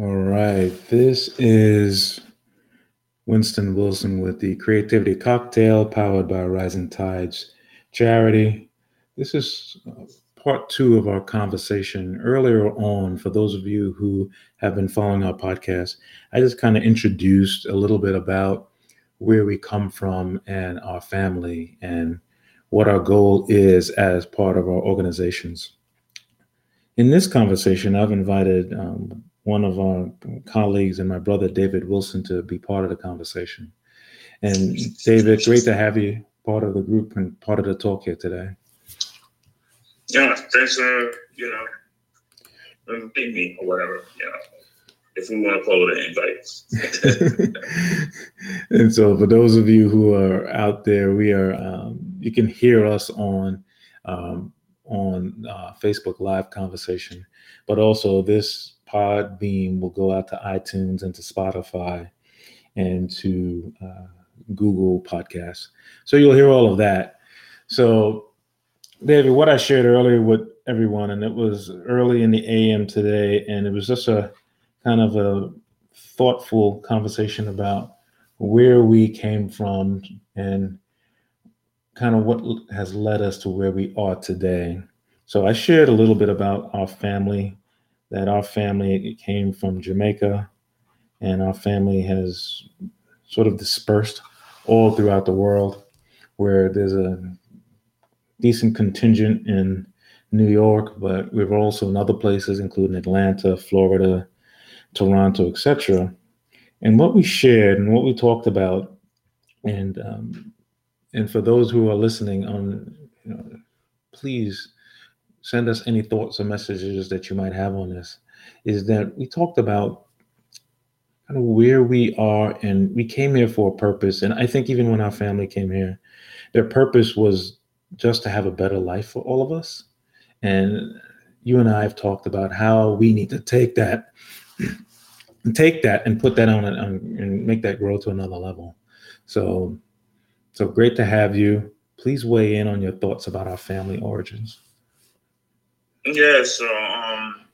All right. This is Winston Wilson with the Creativity Cocktail powered by Rising Tides Charity. This is uh, part two of our conversation. Earlier on, for those of you who have been following our podcast, I just kind of introduced a little bit about where we come from and our family and what our goal is as part of our organizations. In this conversation, I've invited um, one of our colleagues and my brother David Wilson to be part of the conversation. And David, great to have you part of the group and part of the talk here today. Yeah, thanks for you know inviting me or whatever. You know, if we want to call it an invite. and so, for those of you who are out there, we are um, you can hear us on um, on uh, Facebook Live conversation, but also this Podbean will go out to iTunes and to Spotify and to uh, Google Podcasts. So you'll hear all of that. So, David, what I shared earlier with everyone, and it was early in the AM today, and it was just a kind of a thoughtful conversation about where we came from and kind of what has led us to where we are today. So I shared a little bit about our family that our family came from Jamaica, and our family has sort of dispersed all throughout the world, where there's a decent contingent in New York, but we're also in other places, including Atlanta, Florida, Toronto, etc. And what we shared and what we talked about, and um, and for those who are listening on, you know, please send us any thoughts or messages that you might have on this, is that we talked about kind of where we are and we came here for a purpose. And I think even when our family came here, their purpose was just to have a better life for all of us. And you and I have talked about how we need to take that take that and put that on, on and make that grow to another level. So so great to have you. Please weigh in on your thoughts about our family origins. Yeah, so um,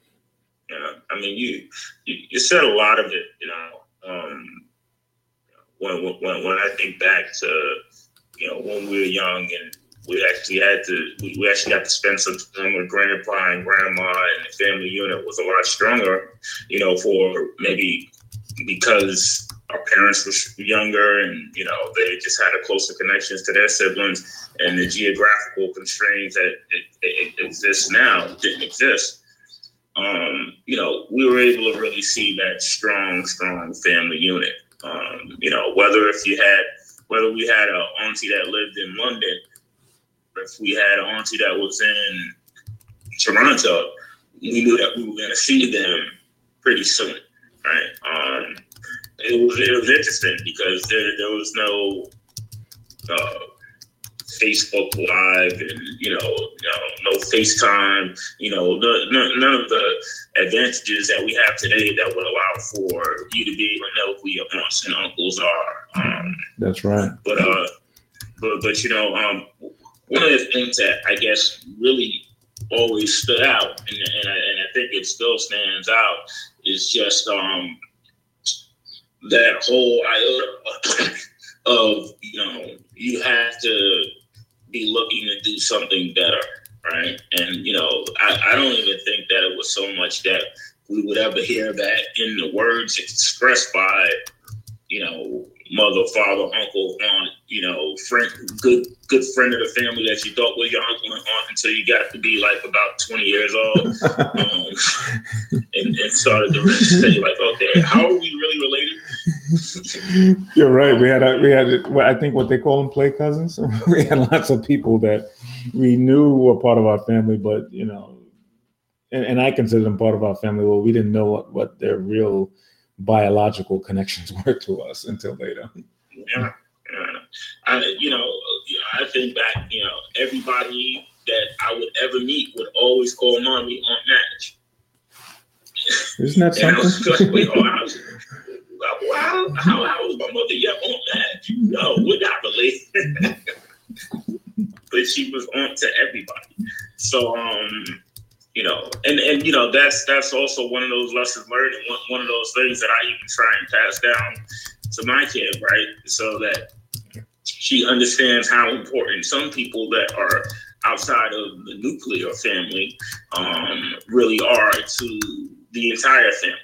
yeah, I mean, you, you, you said a lot of it. You know, um, when when when I think back to you know when we were young and we actually had to we, we actually got to spend some time with grandpa and grandma and the family unit was a lot stronger. You know, for maybe because our parents were younger and you know they just had a closer connections to their siblings and the geographical constraints that it, it, it exists now didn't exist. Um, you know we were able to really see that strong strong family unit. Um, you know whether if you had whether we had an auntie that lived in london or if we had an auntie that was in toronto we knew that we were going to see them pretty soon right? Um, it was it was interesting because there there was no uh, Facebook Live and you know, you know no FaceTime, you know, the, none of the advantages that we have today that would allow for you to be able to know who your aunts and uncles are. Um, That's right. But uh, but but you know, um, one of the things that I guess really always stood out, and and I, and I think it still stands out, is just um that whole iota of you know you have to be looking to do something better, right? And you know I, I don't even think that it was so much that we would ever hear that in the words expressed by you know mother, father, uncle, aunt, you know, friend, good good friend of the family that you thought was your uncle and aunt until you got to be like about 20 years old um, and, and, started to say like, okay, how are we really related? You're right. We had a, we had well, I think what they call them play cousins. we had lots of people that we knew were part of our family, but you know, and, and I consider them part of our family. Well, we didn't know what, what their real biological connections were to us until later. Yeah. yeah. I, you know, I think back, you know, everybody that I would ever meet would always call mommy Aunt Madge. Isn't that something? Wow, how, how was my mother your Aunt Madge? No, we're not related. but she was on to everybody. So, um, you know, and and you know that's that's also one of those lessons learned, and one, one of those things that I even try and pass down to my kid, right? So that she understands how important some people that are outside of the nuclear family um, really are to the entire family.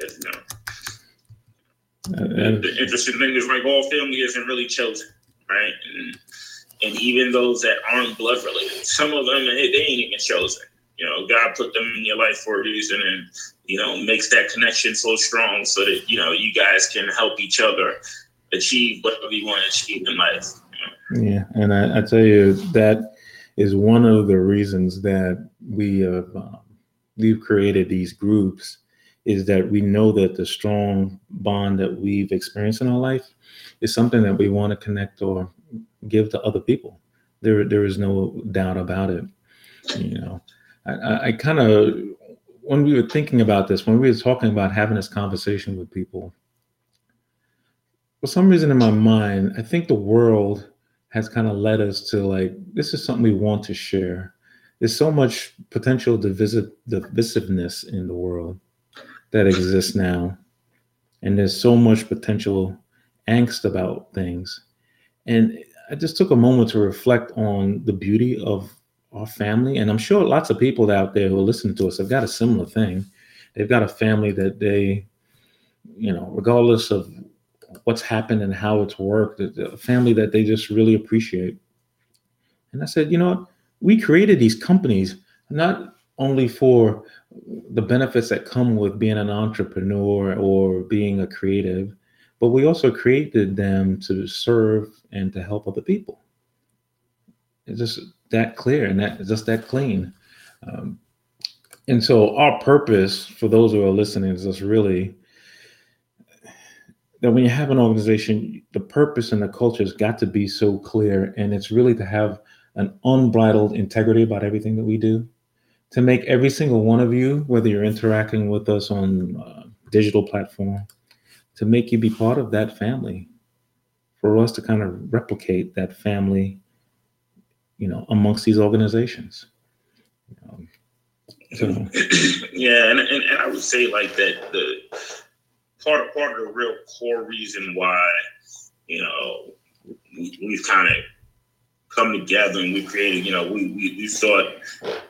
You know, and, the interesting thing is like all family isn't really chosen, right? And, and even those that aren't blood related, some of them they, they ain't even chosen. You know, God put them in your life for a reason, and you know makes that connection so strong, so that you know you guys can help each other achieve whatever you want to achieve in life. Yeah, and I, I, tell you that is one of the reasons that we have um, we've created these groups is that we know that the strong bond that we've experienced in our life is something that we want to connect or give to other people. There, there is no doubt about it. You know, I, I kind of when we were thinking about this, when we were talking about having this conversation with people, for some reason in my mind, I think the world has kind of led us to like this is something we want to share. There's so much potential divisive, divisiveness in the world that exists now. And there's so much potential angst about things. And I just took a moment to reflect on the beauty of our family. And I'm sure lots of people out there who are listening to us have got a similar thing. They've got a family that they, you know, regardless of what's happened and how it's worked, a family that they just really appreciate. And I said, you know what? We created these companies not only for the benefits that come with being an entrepreneur or being a creative, but we also created them to serve and to help other people. It's just that clear and that just that clean. Um, and so our purpose for those who are listening is just really that when you have an organization, the purpose and the culture has got to be so clear, and it's really to have an unbridled integrity about everything that we do to make every single one of you, whether you're interacting with us on uh, digital platform, to make you be part of that family, for us to kind of replicate that family, you know, amongst these organizations. Um, so. Yeah, and, and, and I would say like that the part of part of the real core reason why you know we, we've kind of come together and we created, you know, we, we, we thought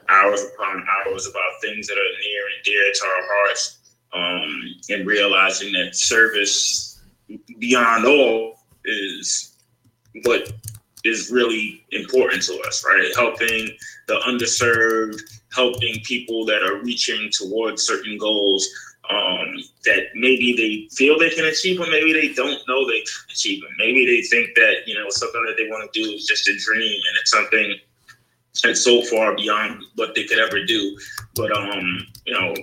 hours upon hours about things that are near and dear to our hearts um, and realizing that service beyond all is what is really important to us, right? Helping the underserved, helping people that are reaching towards certain goals um, that maybe they feel they can achieve them, maybe they don't know they can achieve them. Maybe they think that you know something that they want to do is just a dream and it's something that's so far beyond what they could ever do. But um, you know,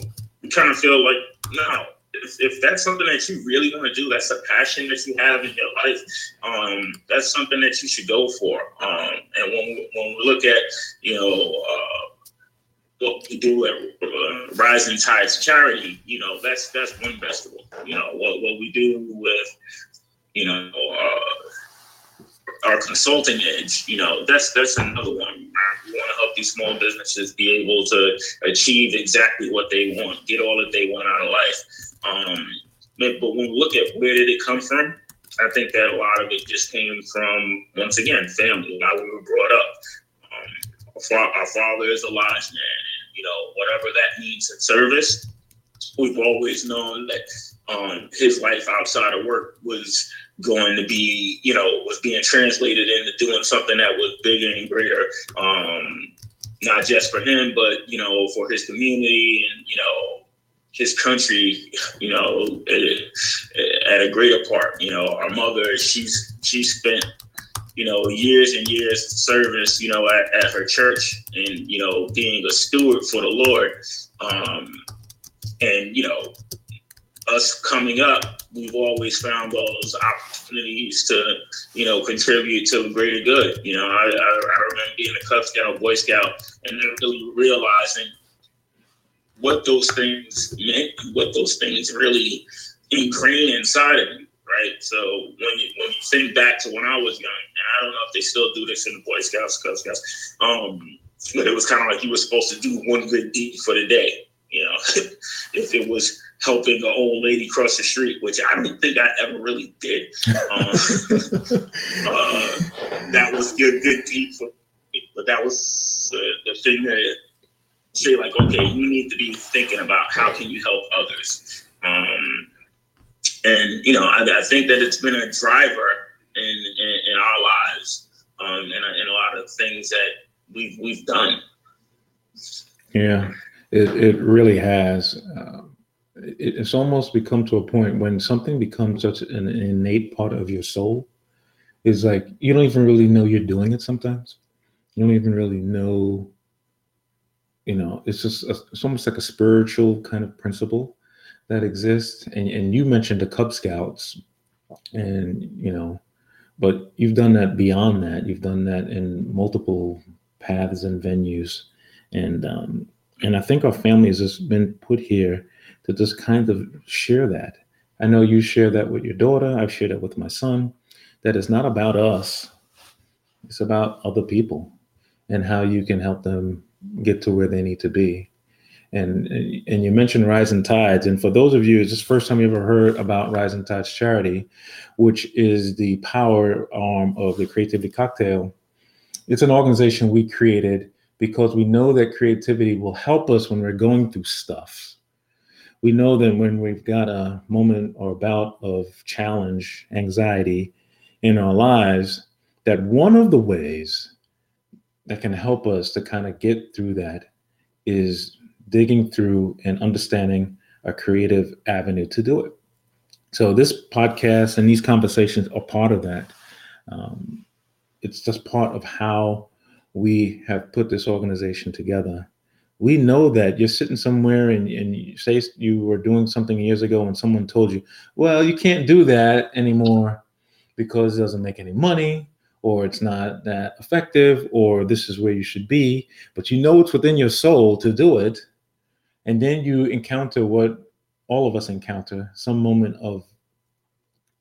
you kind of feel like no. If, if that's something that you really want to do, that's a passion that you have in your life. Um, that's something that you should go for. Um, and when we, when we look at, you know, uh, what we do at uh, Rising Tides Charity, you know, that's that's one festival. You know, what, what we do with, you know, uh, our consulting edge, you know, that's that's another one. We want to help these small businesses be able to achieve exactly what they want, get all that they want out of life. Um, but when we look at where did it come from, I think that a lot of it just came from once again family, how we were brought up. Um, our, father is a lodge man you know, whatever that means in service. We've always known that um, his life outside of work was going to be, you know, was being translated into doing something that was bigger and greater, um, not just for him, but you know, for his community and you know, his country, you know, at, at a greater part. You know, our mother, she's she spent you know, years and years of service, you know, at, at her church and, you know, being a steward for the Lord. Um, and, you know, us coming up, we've always found those opportunities to, you know, contribute to the greater good. You know, I, I, I remember being a Cub Scout, Boy Scout, and then really realizing what those things meant, what those things really ingrained inside of you right? So when you when you think back to when I was young, and I don't know if they still do this in the Boy Scouts, Cub Scouts, um, but it was kind of like you were supposed to do one good deed for the day. You know, if it was helping an old lady cross the street, which I don't think I ever really did. Um, uh, that was good, good deed for me. But that was uh, the thing that say like, okay, you need to be thinking about how can you help others. Um, and you know, I, I, think that it's been a driver in in, in our lives, um, and, and a lot of things that we've we've done. Yeah, it it really has. Uh, it, it's almost become to a point when something becomes such an innate part of your soul. Is like you don't even really know you're doing it sometimes. You don't even really know. You know, it's just a, it's almost like a spiritual kind of principle that exists. And and you mentioned the Cub Scouts, and you know, but you've done that beyond that. You've done that in multiple paths and venues, and um, and I think our family has just been put here to just kind of share that. I know you share that with your daughter. I've shared that with my son. That it's not about us. It's about other people and how you can help them get to where they need to be. And and you mentioned Rising Tides, and for those of you, it's just first time you ever heard about Rising Tides Charity, which is the power arm of the Creativity Cocktail. It's an organization we created because we know that creativity will help us when we're going through stuff we know that when we've got a moment or bout of challenge, anxiety in our lives, that one of the ways that can help us to kind of get through that is digging through and understanding a creative avenue to do it. So this podcast and these conversations are part of that. Um, it's just part of how we have put this organization together we know that you're sitting somewhere and, and you say you were doing something years ago and someone told you, well, you can't do that anymore because it doesn't make any money or it's not that effective or this is where you should be. But you know it's within your soul to do it. And then you encounter what all of us encounter some moment of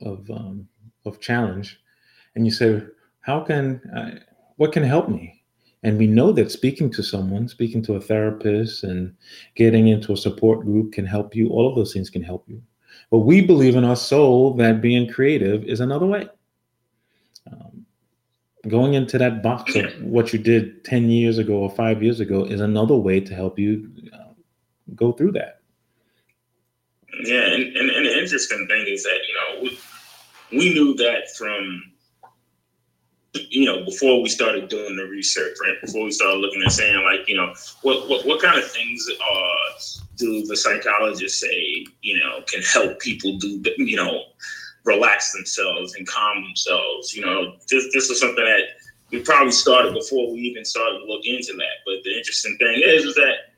of um, of challenge and you say how can I, what can help me and we know that speaking to someone, speaking to a therapist, and getting into a support group can help you. All of those things can help you. But we believe in our soul that being creative is another way. Um, going into that box of what you did 10 years ago or five years ago is another way to help you go through that. Yeah, and, and, and the interesting thing is that, you know, we, we knew that from you know, before we started doing the research, right? Before we started looking and saying, like, you know, what what, what kind of things uh, do the psychologists say, you know, can help people do, you know, relax themselves and calm themselves? You know, this this is something that we probably started before we even started to look into that. But the interesting thing is, is that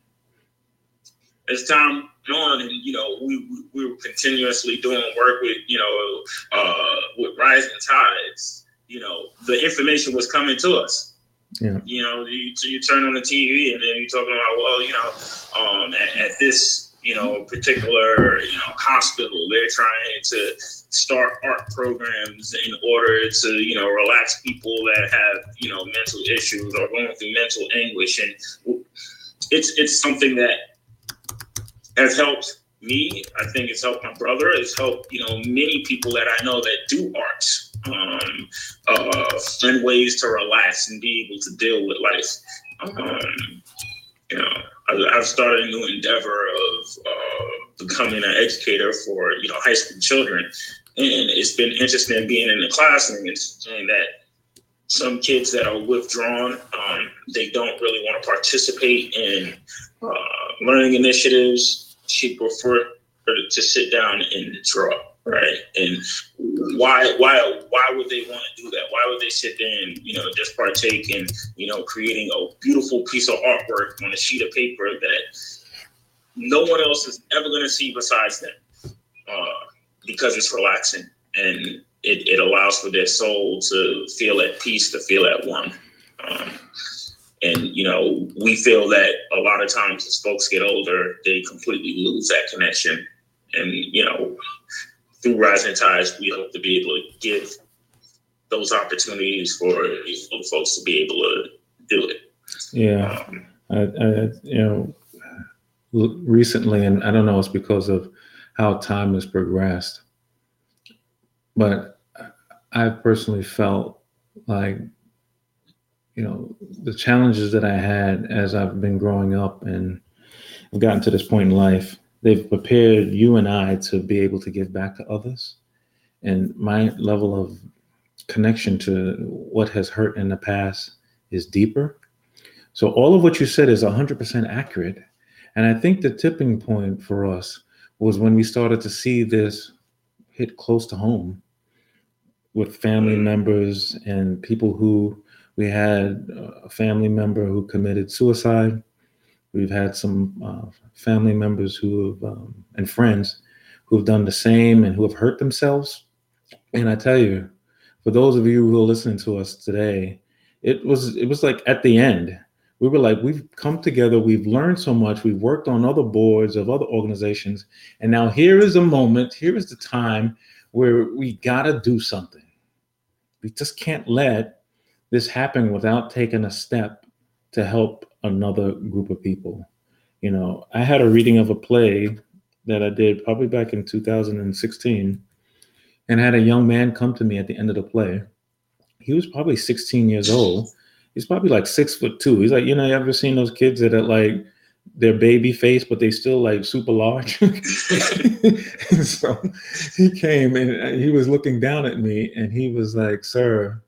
as time on, and you know, we we were continuously doing work with, you know, uh, with rising tides you know, the information was coming to us. Yeah. You know, you, you turn on the TV and then you're talking about, well, you know, um, at, at, this, you know, particular, you know, hospital, they're trying to start art programs in order to, you know, relax people that have, you know, mental issues or going through mental anguish. And it's, it's something that has helped me. I think it's helped my brother. It's helped, you know, many people that I know that do arts um, uh, find ways to relax and be able to deal with life. Um, you know, I, have started a new endeavor of uh, becoming an educator for you know high school children, and it's been interesting being in the classroom and seeing that some kids that are withdrawn, um, they don't really want to participate in uh, learning initiatives. She prefer to sit down and draw right? And why why why would they want to do that? Why would they sit there and you know just partake in you know creating a beautiful piece of artwork on a sheet of paper that no one else is ever going to see besides them, uh, because it's relaxing and it, it allows for their soul to feel at peace, to feel at one. Um, and you know, we feel that a lot of times as folks get older, they completely lose that connection. And you know, through Rising Tides, we hope to be able to give those opportunities for these folks to be able to do it. Yeah, um, I, I, you know, recently, and I don't know, it's because of how time has progressed, but I personally felt like, you know, the challenges that I had as I've been growing up and I've gotten to this point in life, they've prepared you and I to be able to give back to others. And my level of connection to what has hurt in the past is deeper. So all of what you said is 100% accurate. And I think the tipping point for us was when we started to see this hit close to home with family mm. members and people who we had a family member who committed suicide. We've had some uh, family members who have, um, and friends who have done the same and who have hurt themselves. And I tell you, for those of you who are listening to us today, it was it was like at the end, we were like, we've come together, we've learned so much, we've worked on other boards of other organizations, and now here is a moment, here is the time where we gotta do something. We just can't let this happen without taking a step to help another group of people. You know, I had a reading of a play that I did probably back in 2016 and had a young man come to me at the end of the play. He was probably 16 years old. He's probably like six foot two. He's like, you know, you ever seen those kids that are like their baby face, but they still like super large. so he came and he was looking down at me and he was like, Sir,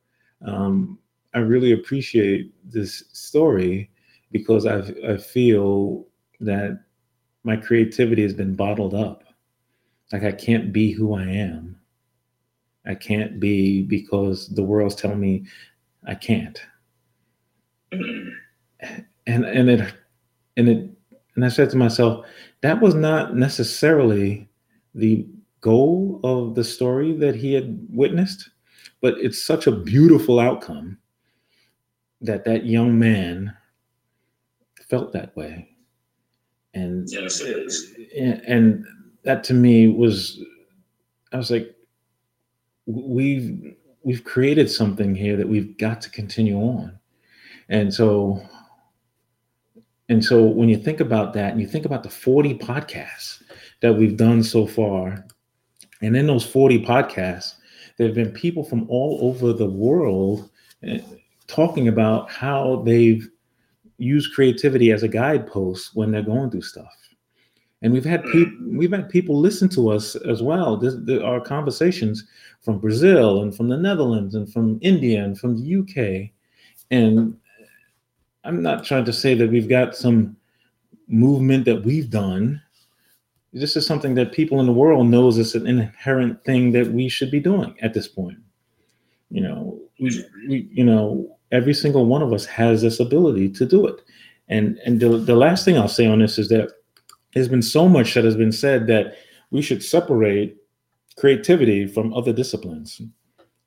um, I really appreciate this story because I, I feel that my creativity has been bottled up. Like I can't be who I am. I can't be because the world's telling me I can't. And and it and it and I said to myself, that was not necessarily the goal of the story that he had witnessed, but it's such a beautiful outcome that that young man felt that way. And yes, and that to me was I was like, we've we've created something here that we've got to continue on and so and so when you think about that and you think about the 40 podcasts that we've done so far and in those 40 podcasts there have been people from all over the world eh, talking about how they've used creativity as a guidepost when they're going through stuff. And we've had people mm. we've had people listen to us as well. This, the, our conversations from brazil and from the netherlands and from india and from the uk and i'm not trying to say that we've got some movement that we've done. This is something that people in the world knows is an inherent thing that we should be doing at this point. You know we, we you know every single one of us has this ability to do it and and the, the last thing i'll say on this is that there's been so much that has been said that we should separate creativity from other disciplines.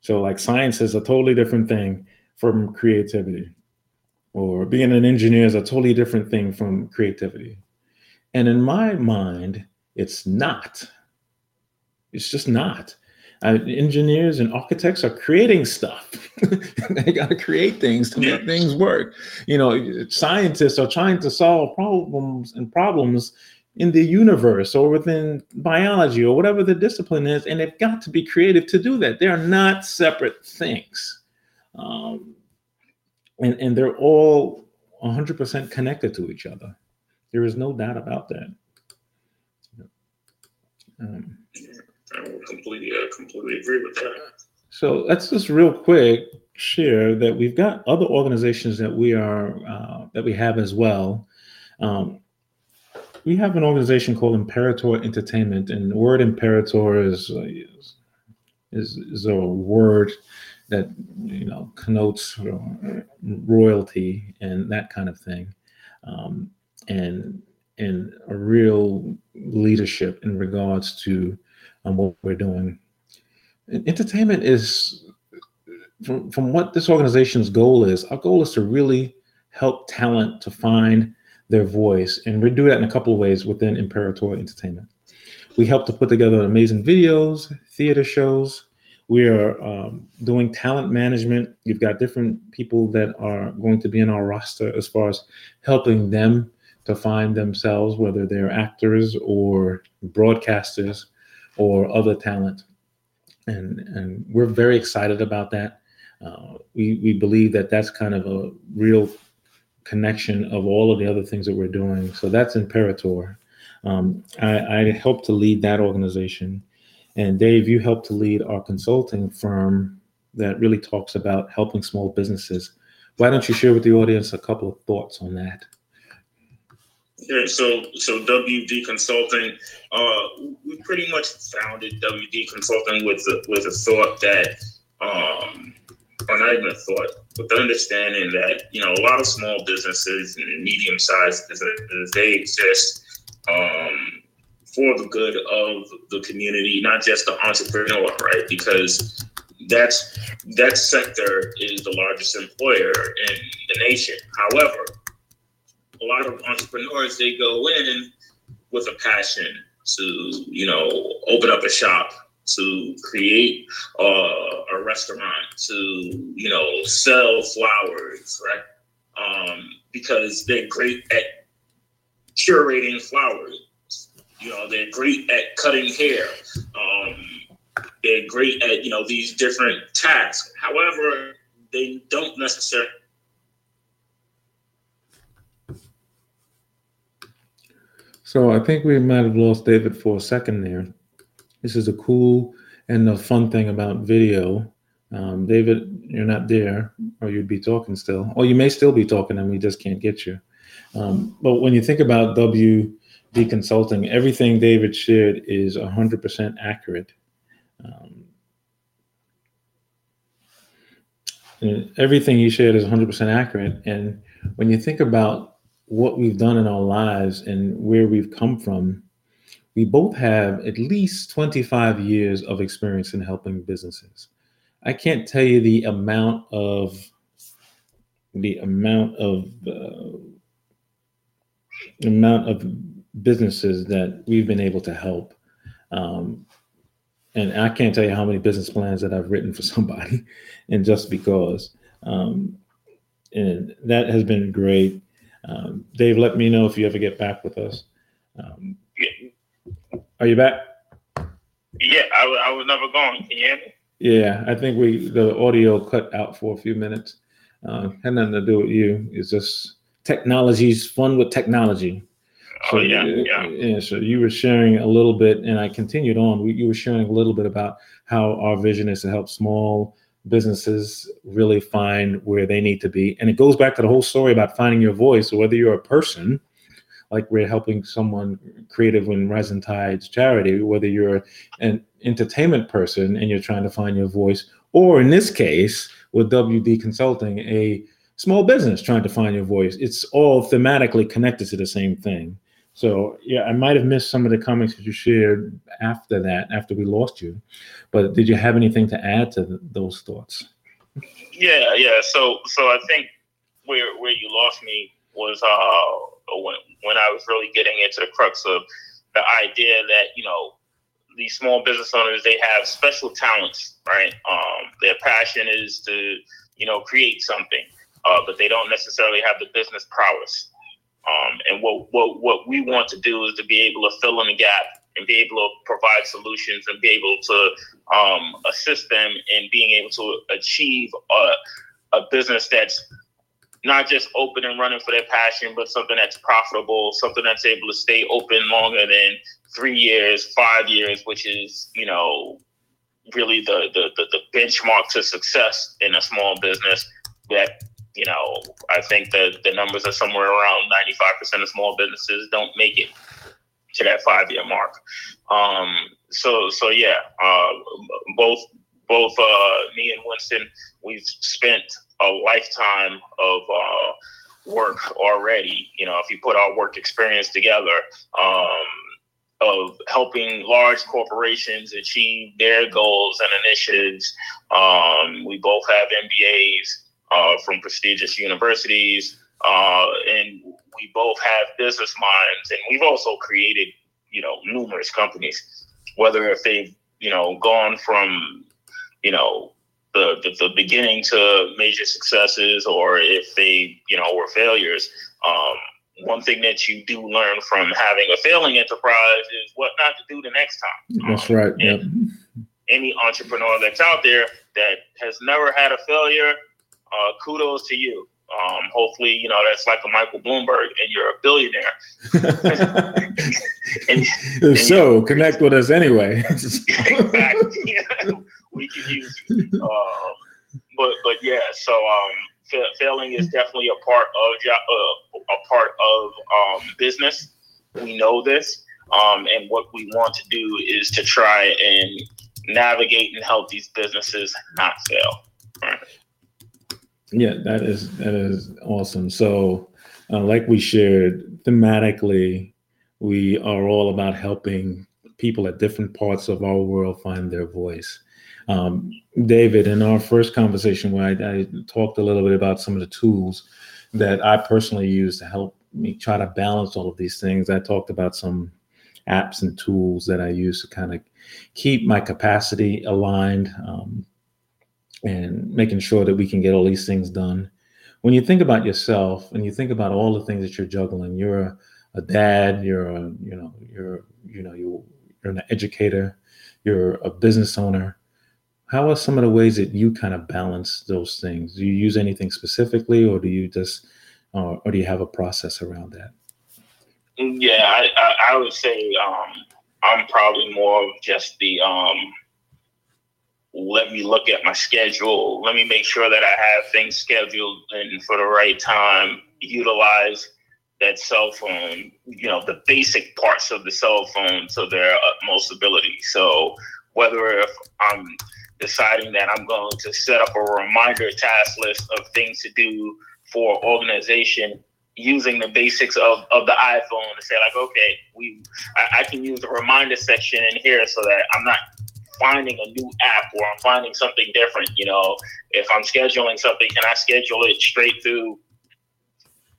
So, like science is a totally different thing from creativity, or being an engineer is a totally different thing from creativity. And in my mind, it's not. It's just not. Uh, engineers and architects are creating stuff. they got to create things to make things work. You know, scientists are trying to solve problems and problems in the universe or within biology or whatever the discipline is, and they've got to be creative to do that. They are not separate things. Um, and, and they're all 100% connected to each other. There is no doubt about that. Um, I completely, I completely agree with that. So let's just real quick share that we've got other organizations that we are uh, that we have as well. Um, we have an organization called Imperator Entertainment, and the word Imperator is is is a word that you know connotes royalty and that kind of thing, um, and and a real leadership in regards to um, what we're doing. Entertainment is from, from what this organization's goal is. Our goal is to really help talent to find their voice. And we do that in a couple of ways within Imperator Entertainment. We help to put together amazing videos, theater shows. we are um, doing talent management. You've got different people that are going to be in our roster as far as helping them to find themselves, whether they're actors or broadcasters or other talent. And, and we're very excited about that. Uh, we, we believe that that's kind of a real connection of all of the other things that we're doing. So that's Imperator. Um, I, I help to lead that organization. And Dave, you help to lead our consulting firm that really talks about helping small businesses. Why don't you share with the audience a couple of thoughts on that? So so WD Consulting, uh, we pretty much founded WD Consulting with the with a thought that, um, or not even a thought, with the understanding that you know a lot of small businesses and medium sized businesses they exist um, for the good of the community, not just the entrepreneur, right? Because that's that sector is the largest employer in the nation. However, a lot of entrepreneurs they go in with a passion to you know open up a shop to create uh, a restaurant to you know sell flowers right um, because they're great at curating flowers you know, they're great at cutting hair. Um, they're great at you know these different tasks. However, they don't necessarily. So I think we might have lost David for a second there. This is a cool and a fun thing about video. Um, David, you're not there, or you'd be talking still, or you may still be talking, and we just can't get you. Um, but when you think about W Consulting, everything David shared is 100% accurate. Um, everything he shared is 100% accurate. And when you think about what we've done in our lives and where we've come from, we both have at least 25 years of experience in helping businesses. I can't tell you the amount of the amount of uh, amount of businesses that we've been able to help. Um, and I can't tell you how many business plans that I've written for somebody, and just because. Um, and that has been great. Um, Dave, let me know if you ever get back with us. Um, are you back? Yeah, I, I was never gone. Can you hear me? Yeah, I think we the audio cut out for a few minutes. Uh, had nothing to do with you. It's just technology's fun with technology. So, oh yeah, yeah. Yeah. So you were sharing a little bit, and I continued on. You were sharing a little bit about how our vision is to help small businesses really find where they need to be, and it goes back to the whole story about finding your voice. Whether you're a person, like we're helping someone creative in Rising Tides charity, whether you're an entertainment person and you're trying to find your voice, or in this case with WD Consulting, a small business trying to find your voice. It's all thematically connected to the same thing. So yeah, I might have missed some of the comments that you shared after that, after we lost you. But did you have anything to add to the, those thoughts? Yeah, yeah. So so I think where where you lost me was uh when when I was really getting into the crux of the idea that you know these small business owners they have special talents, right? Um, their passion is to you know create something, uh, but they don't necessarily have the business prowess. Um, and what, what, what we want to do is to be able to fill in the gap and be able to provide solutions and be able to um, assist them in being able to achieve a, a business that's not just open and running for their passion, but something that's profitable, something that's able to stay open longer than three years, five years, which is, you know, really the, the, the, the benchmark to success in a small business that you know, I think that the numbers are somewhere around 95% of small businesses don't make it to that five year mark. Um, so, so yeah, uh, both both uh, me and Winston, we've spent a lifetime of uh, work already. You know, if you put our work experience together, um, of helping large corporations achieve their goals and initiatives. Um, we both have MBAs uh, from prestigious universities, uh, and we both have business minds, and we've also created, you know, numerous companies. Whether if they've, you know, gone from you know, the, the, the beginning to major successes or if they, you know, were failures. Um, one thing that you do learn from having a failing enterprise is what not to do the next time. That's um, right. Yep. Any entrepreneur that's out there that has never had a failure, uh, kudos to you. Um, hopefully, you know that's like a Michael Bloomberg, and you're a billionaire. and, and so, connect with us anyway. exactly. we can use. Uh, but but yeah, so um, failing is definitely a part of uh, a part of um, business. We know this, um, and what we want to do is to try and navigate and help these businesses not fail. Right. Yeah, that is that is awesome. So, uh, like we shared, thematically, we are all about helping people at different parts of our world find their voice. Um, David, in our first conversation, where I, I, talked a little bit about some of the tools that I personally use to help me try to balance all of these things, I talked about some apps and tools that I use to kind of keep my capacity aligned um, and making sure that we can get all these things done. When you think about yourself and you think about all the things that you're juggling, you're a, a dad, you're a, you know, you're, you know, you're, you're an educator, you're a business owner how are some of the ways that you kind of balance those things? Do you use anything specifically, or do you just, or do you have a process around that? Yeah, I, I, I would say um, I'm probably more of just the um, let me look at my schedule. Let me make sure that I have things scheduled and for the right time. Utilize that cell phone, you know, the basic parts of the cell phone to their utmost ability. So whether if I'm deciding that I'm going to set up a reminder task list of things to do for organization using the basics of, of the iPhone to say like, okay, we I, I can use the reminder section in here so that I'm not finding a new app or I'm finding something different. You know, if I'm scheduling something, can I schedule it straight through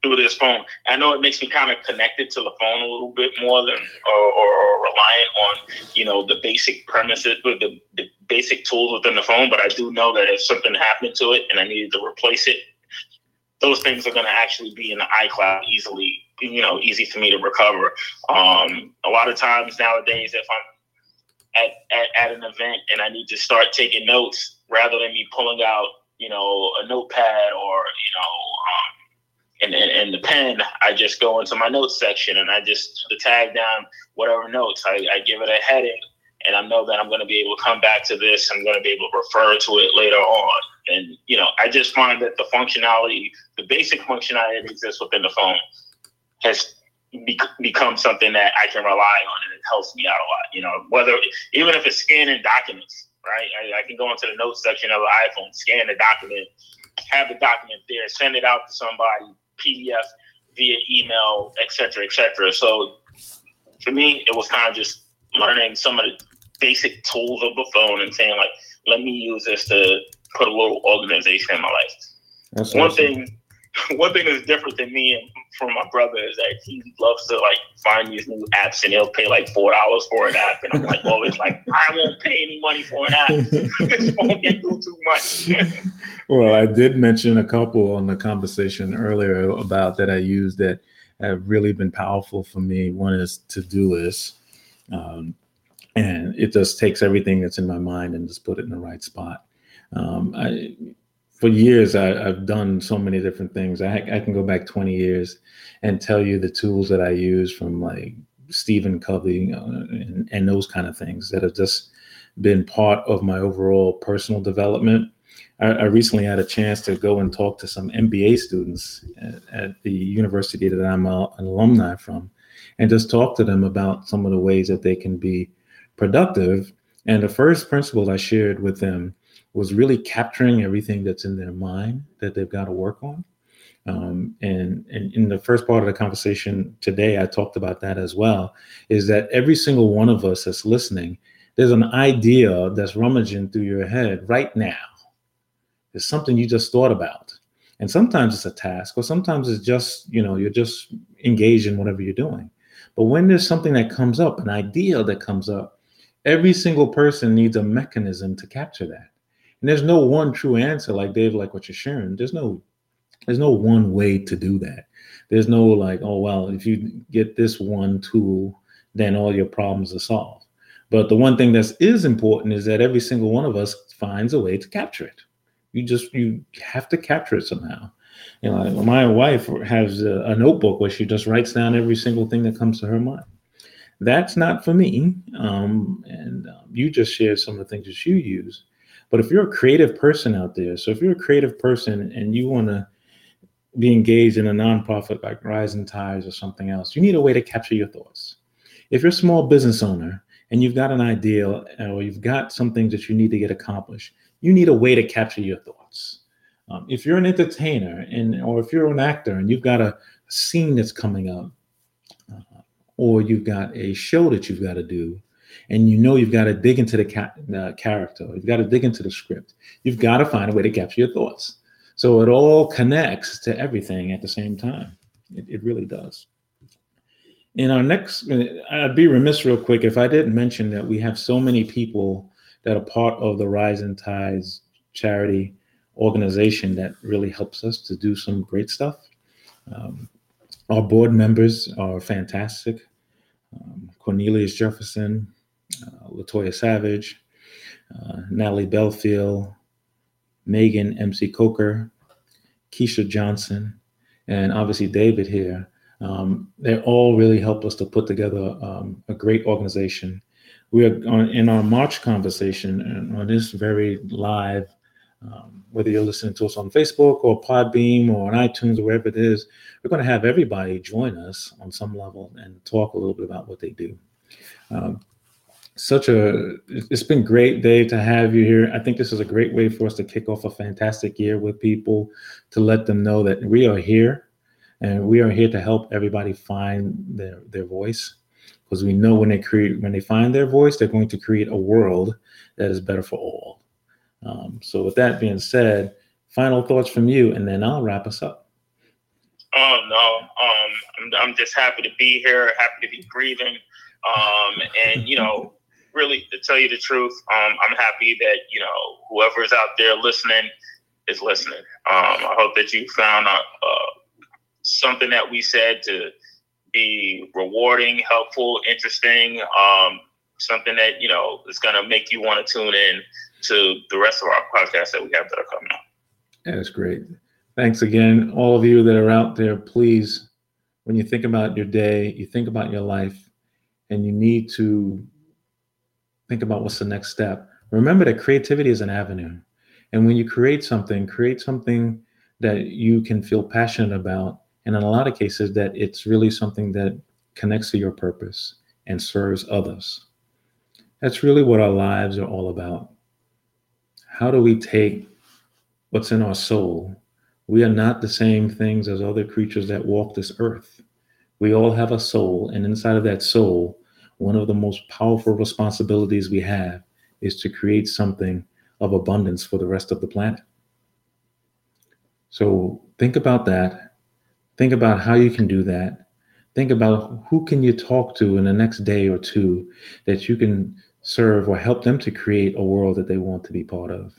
through this phone. I know it makes me kind of connected to the phone a little bit more than or, or, or reliant on you know the basic premises with the, the basic tools within the phone. But I do know that if something happened to it and I needed to replace it, those things are going to actually be in the iCloud easily. You know, easy for me to recover. Um, a lot of times nowadays, if I'm at, at, at an event and I need to start taking notes, rather than me pulling out, you know, a notepad or you know. Um, and, and, and, the pen, I just go into my notes section and I just the tag down whatever notes. I, I give it a heading and I know that I'm going to be able to come back to this. I'm going to be able to refer to it later on. And, you know, I just find that the functionality, the basic functionality that exists within the phone has be- become something that I can rely on and it helps me out a lot. You know, whether, even if it's scanning documents, right? I, I can go into the notes section of the iPhone, scan the document, have the document there, send it out to somebody, PDF via email, etc., etc. So for me, it was kind of just learning some of the basic tools of the phone and saying like, let me use this to put a little organization in my life. That's one awesome. thing. One thing that's different than me and from my brother is that he loves to like find these new apps and he'll pay like four dollars for an app, and I'm like always like, I won't pay any money for an app. this won't get too much. well, I did mention a couple on the conversation earlier about that I use that have really been powerful for me. One is Todoist. Um, and it just takes everything that's in my mind and just put it in the right spot. Um, I, for years, I, have done so many different things. I, I, can go back 20 years and tell you the tools that I use from like Stephen Covey know, and, and those kind of things that have just been part of my overall personal development. I, I, recently had a chance to go and talk to some MBA students at, at the university that I'm an alumni from, and just talk to them about some of the ways that they can be productive. And the first principle I shared with them was really capturing everything that's in their mind that they've got to work on. Um, and, and in the first part of the conversation today, I talked about that as well. Is that every single one of us that's listening, there's an idea that's rummaging through your head right now. It's something you just thought about. And sometimes it's a task, or sometimes it's just, you know, you're just engaged in whatever you're doing. But when there's something that comes up, an idea that comes up, every single person needs a mechanism to capture that. And there's no one true answer, like Dave, like what you're sharing. There's no, there's no one way to do that. There's no like, oh well, if you get this one tool, then all your problems are solved. But the one thing that is important is that every single one of us finds a way to capture it. You just you have to capture it somehow. You know, my wife has a, a notebook where she just writes down every single thing that comes to her mind. That's not for me. Um, and um, you just shared some of the things that you use. But if you're a creative person out there, so if you're a creative person and you want to be engaged in a nonprofit like Rising Tides or something else, you need a way to capture your thoughts. If you're a small business owner and you've got an idea or you've got something that you need to get accomplished, you need a way to capture your thoughts. Um, if you're an entertainer and or if you're an actor and you've got a scene that's coming up, uh, or you've got a show that you've got to do, and you know you've got to dig into the ca- uh, character, you've got to dig into the script, you've got to find a way to capture your thoughts. So it all connects to everything at the same time. It, it really does. In our next, I'd be remiss real quick if I didn't mention that we have so many people that are part of the Rising Tides charity organization that really helps us to do some great stuff. Um, our board members are fantastic. Um, Cornelius Jefferson, uh, Latoya Savage, uh, Natalie Belfield, Megan MC Coker, Keisha Johnson, and obviously David here. Um, they all really helped us to put together um, a great organization. We are on, in our March conversation on this very live um, whether you're listening to us on Facebook or Podbean or on iTunes or wherever it is, we're going to have everybody join us on some level and talk a little bit about what they do. Such a, it's been great, Dave, to have you here. I think this is a great way for us to kick off a fantastic year with people to let them know that we are here and we are here to help everybody find their, their voice because we know when they create when they find their voice they're going to create a world that is better for all um, so, with that being said, final thoughts from you, and then I'll wrap us up. Oh no, um, I'm, I'm just happy to be here, happy to be breathing, um, and you know, really to tell you the truth, um, I'm happy that you know whoever's out there listening is listening. Um, I hope that you found uh, uh, something that we said to be rewarding, helpful, interesting, um, something that you know is going to make you want to tune in to the rest of our podcasts that we have that are coming out. That's great. Thanks again, all of you that are out there. Please, when you think about your day, you think about your life, and you need to think about what's the next step. Remember that creativity is an avenue. And when you create something, create something that you can feel passionate about. And in a lot of cases, that it's really something that connects to your purpose and serves others. That's really what our lives are all about how do we take what's in our soul? We are not the same things as other creatures that walk this earth. We all have a soul, and inside of that soul, one of the most powerful responsibilities we have is to create something of abundance for the rest of the planet. So think about that. Think about how you can do that. Think about who can you talk to in the next day or two that you can serve or help them to create a world that they want to be part of.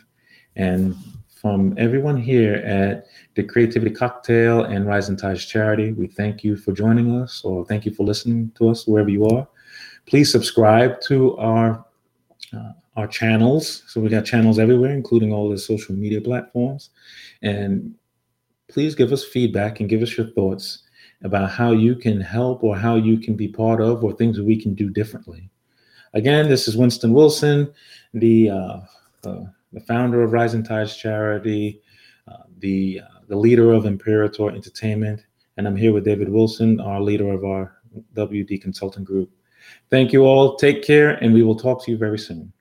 And from everyone here at the Creativity Cocktail and Rising Tides Charity, we thank you for joining us or thank you for listening to us wherever you are. Please subscribe to our uh, our channels. So we got channels everywhere, including all the social media platforms. And please give us feedback and give us your thoughts about how you can help or how you can be part of or things that we can do differently. Again, this is Winston Wilson, the uh, uh, the founder of Rising Tides Charity, uh, the uh, the leader of Imperator Entertainment, and I'm here with David Wilson, our leader of our WD Consulting Group. Thank you all. Take care, and we will talk to you very soon.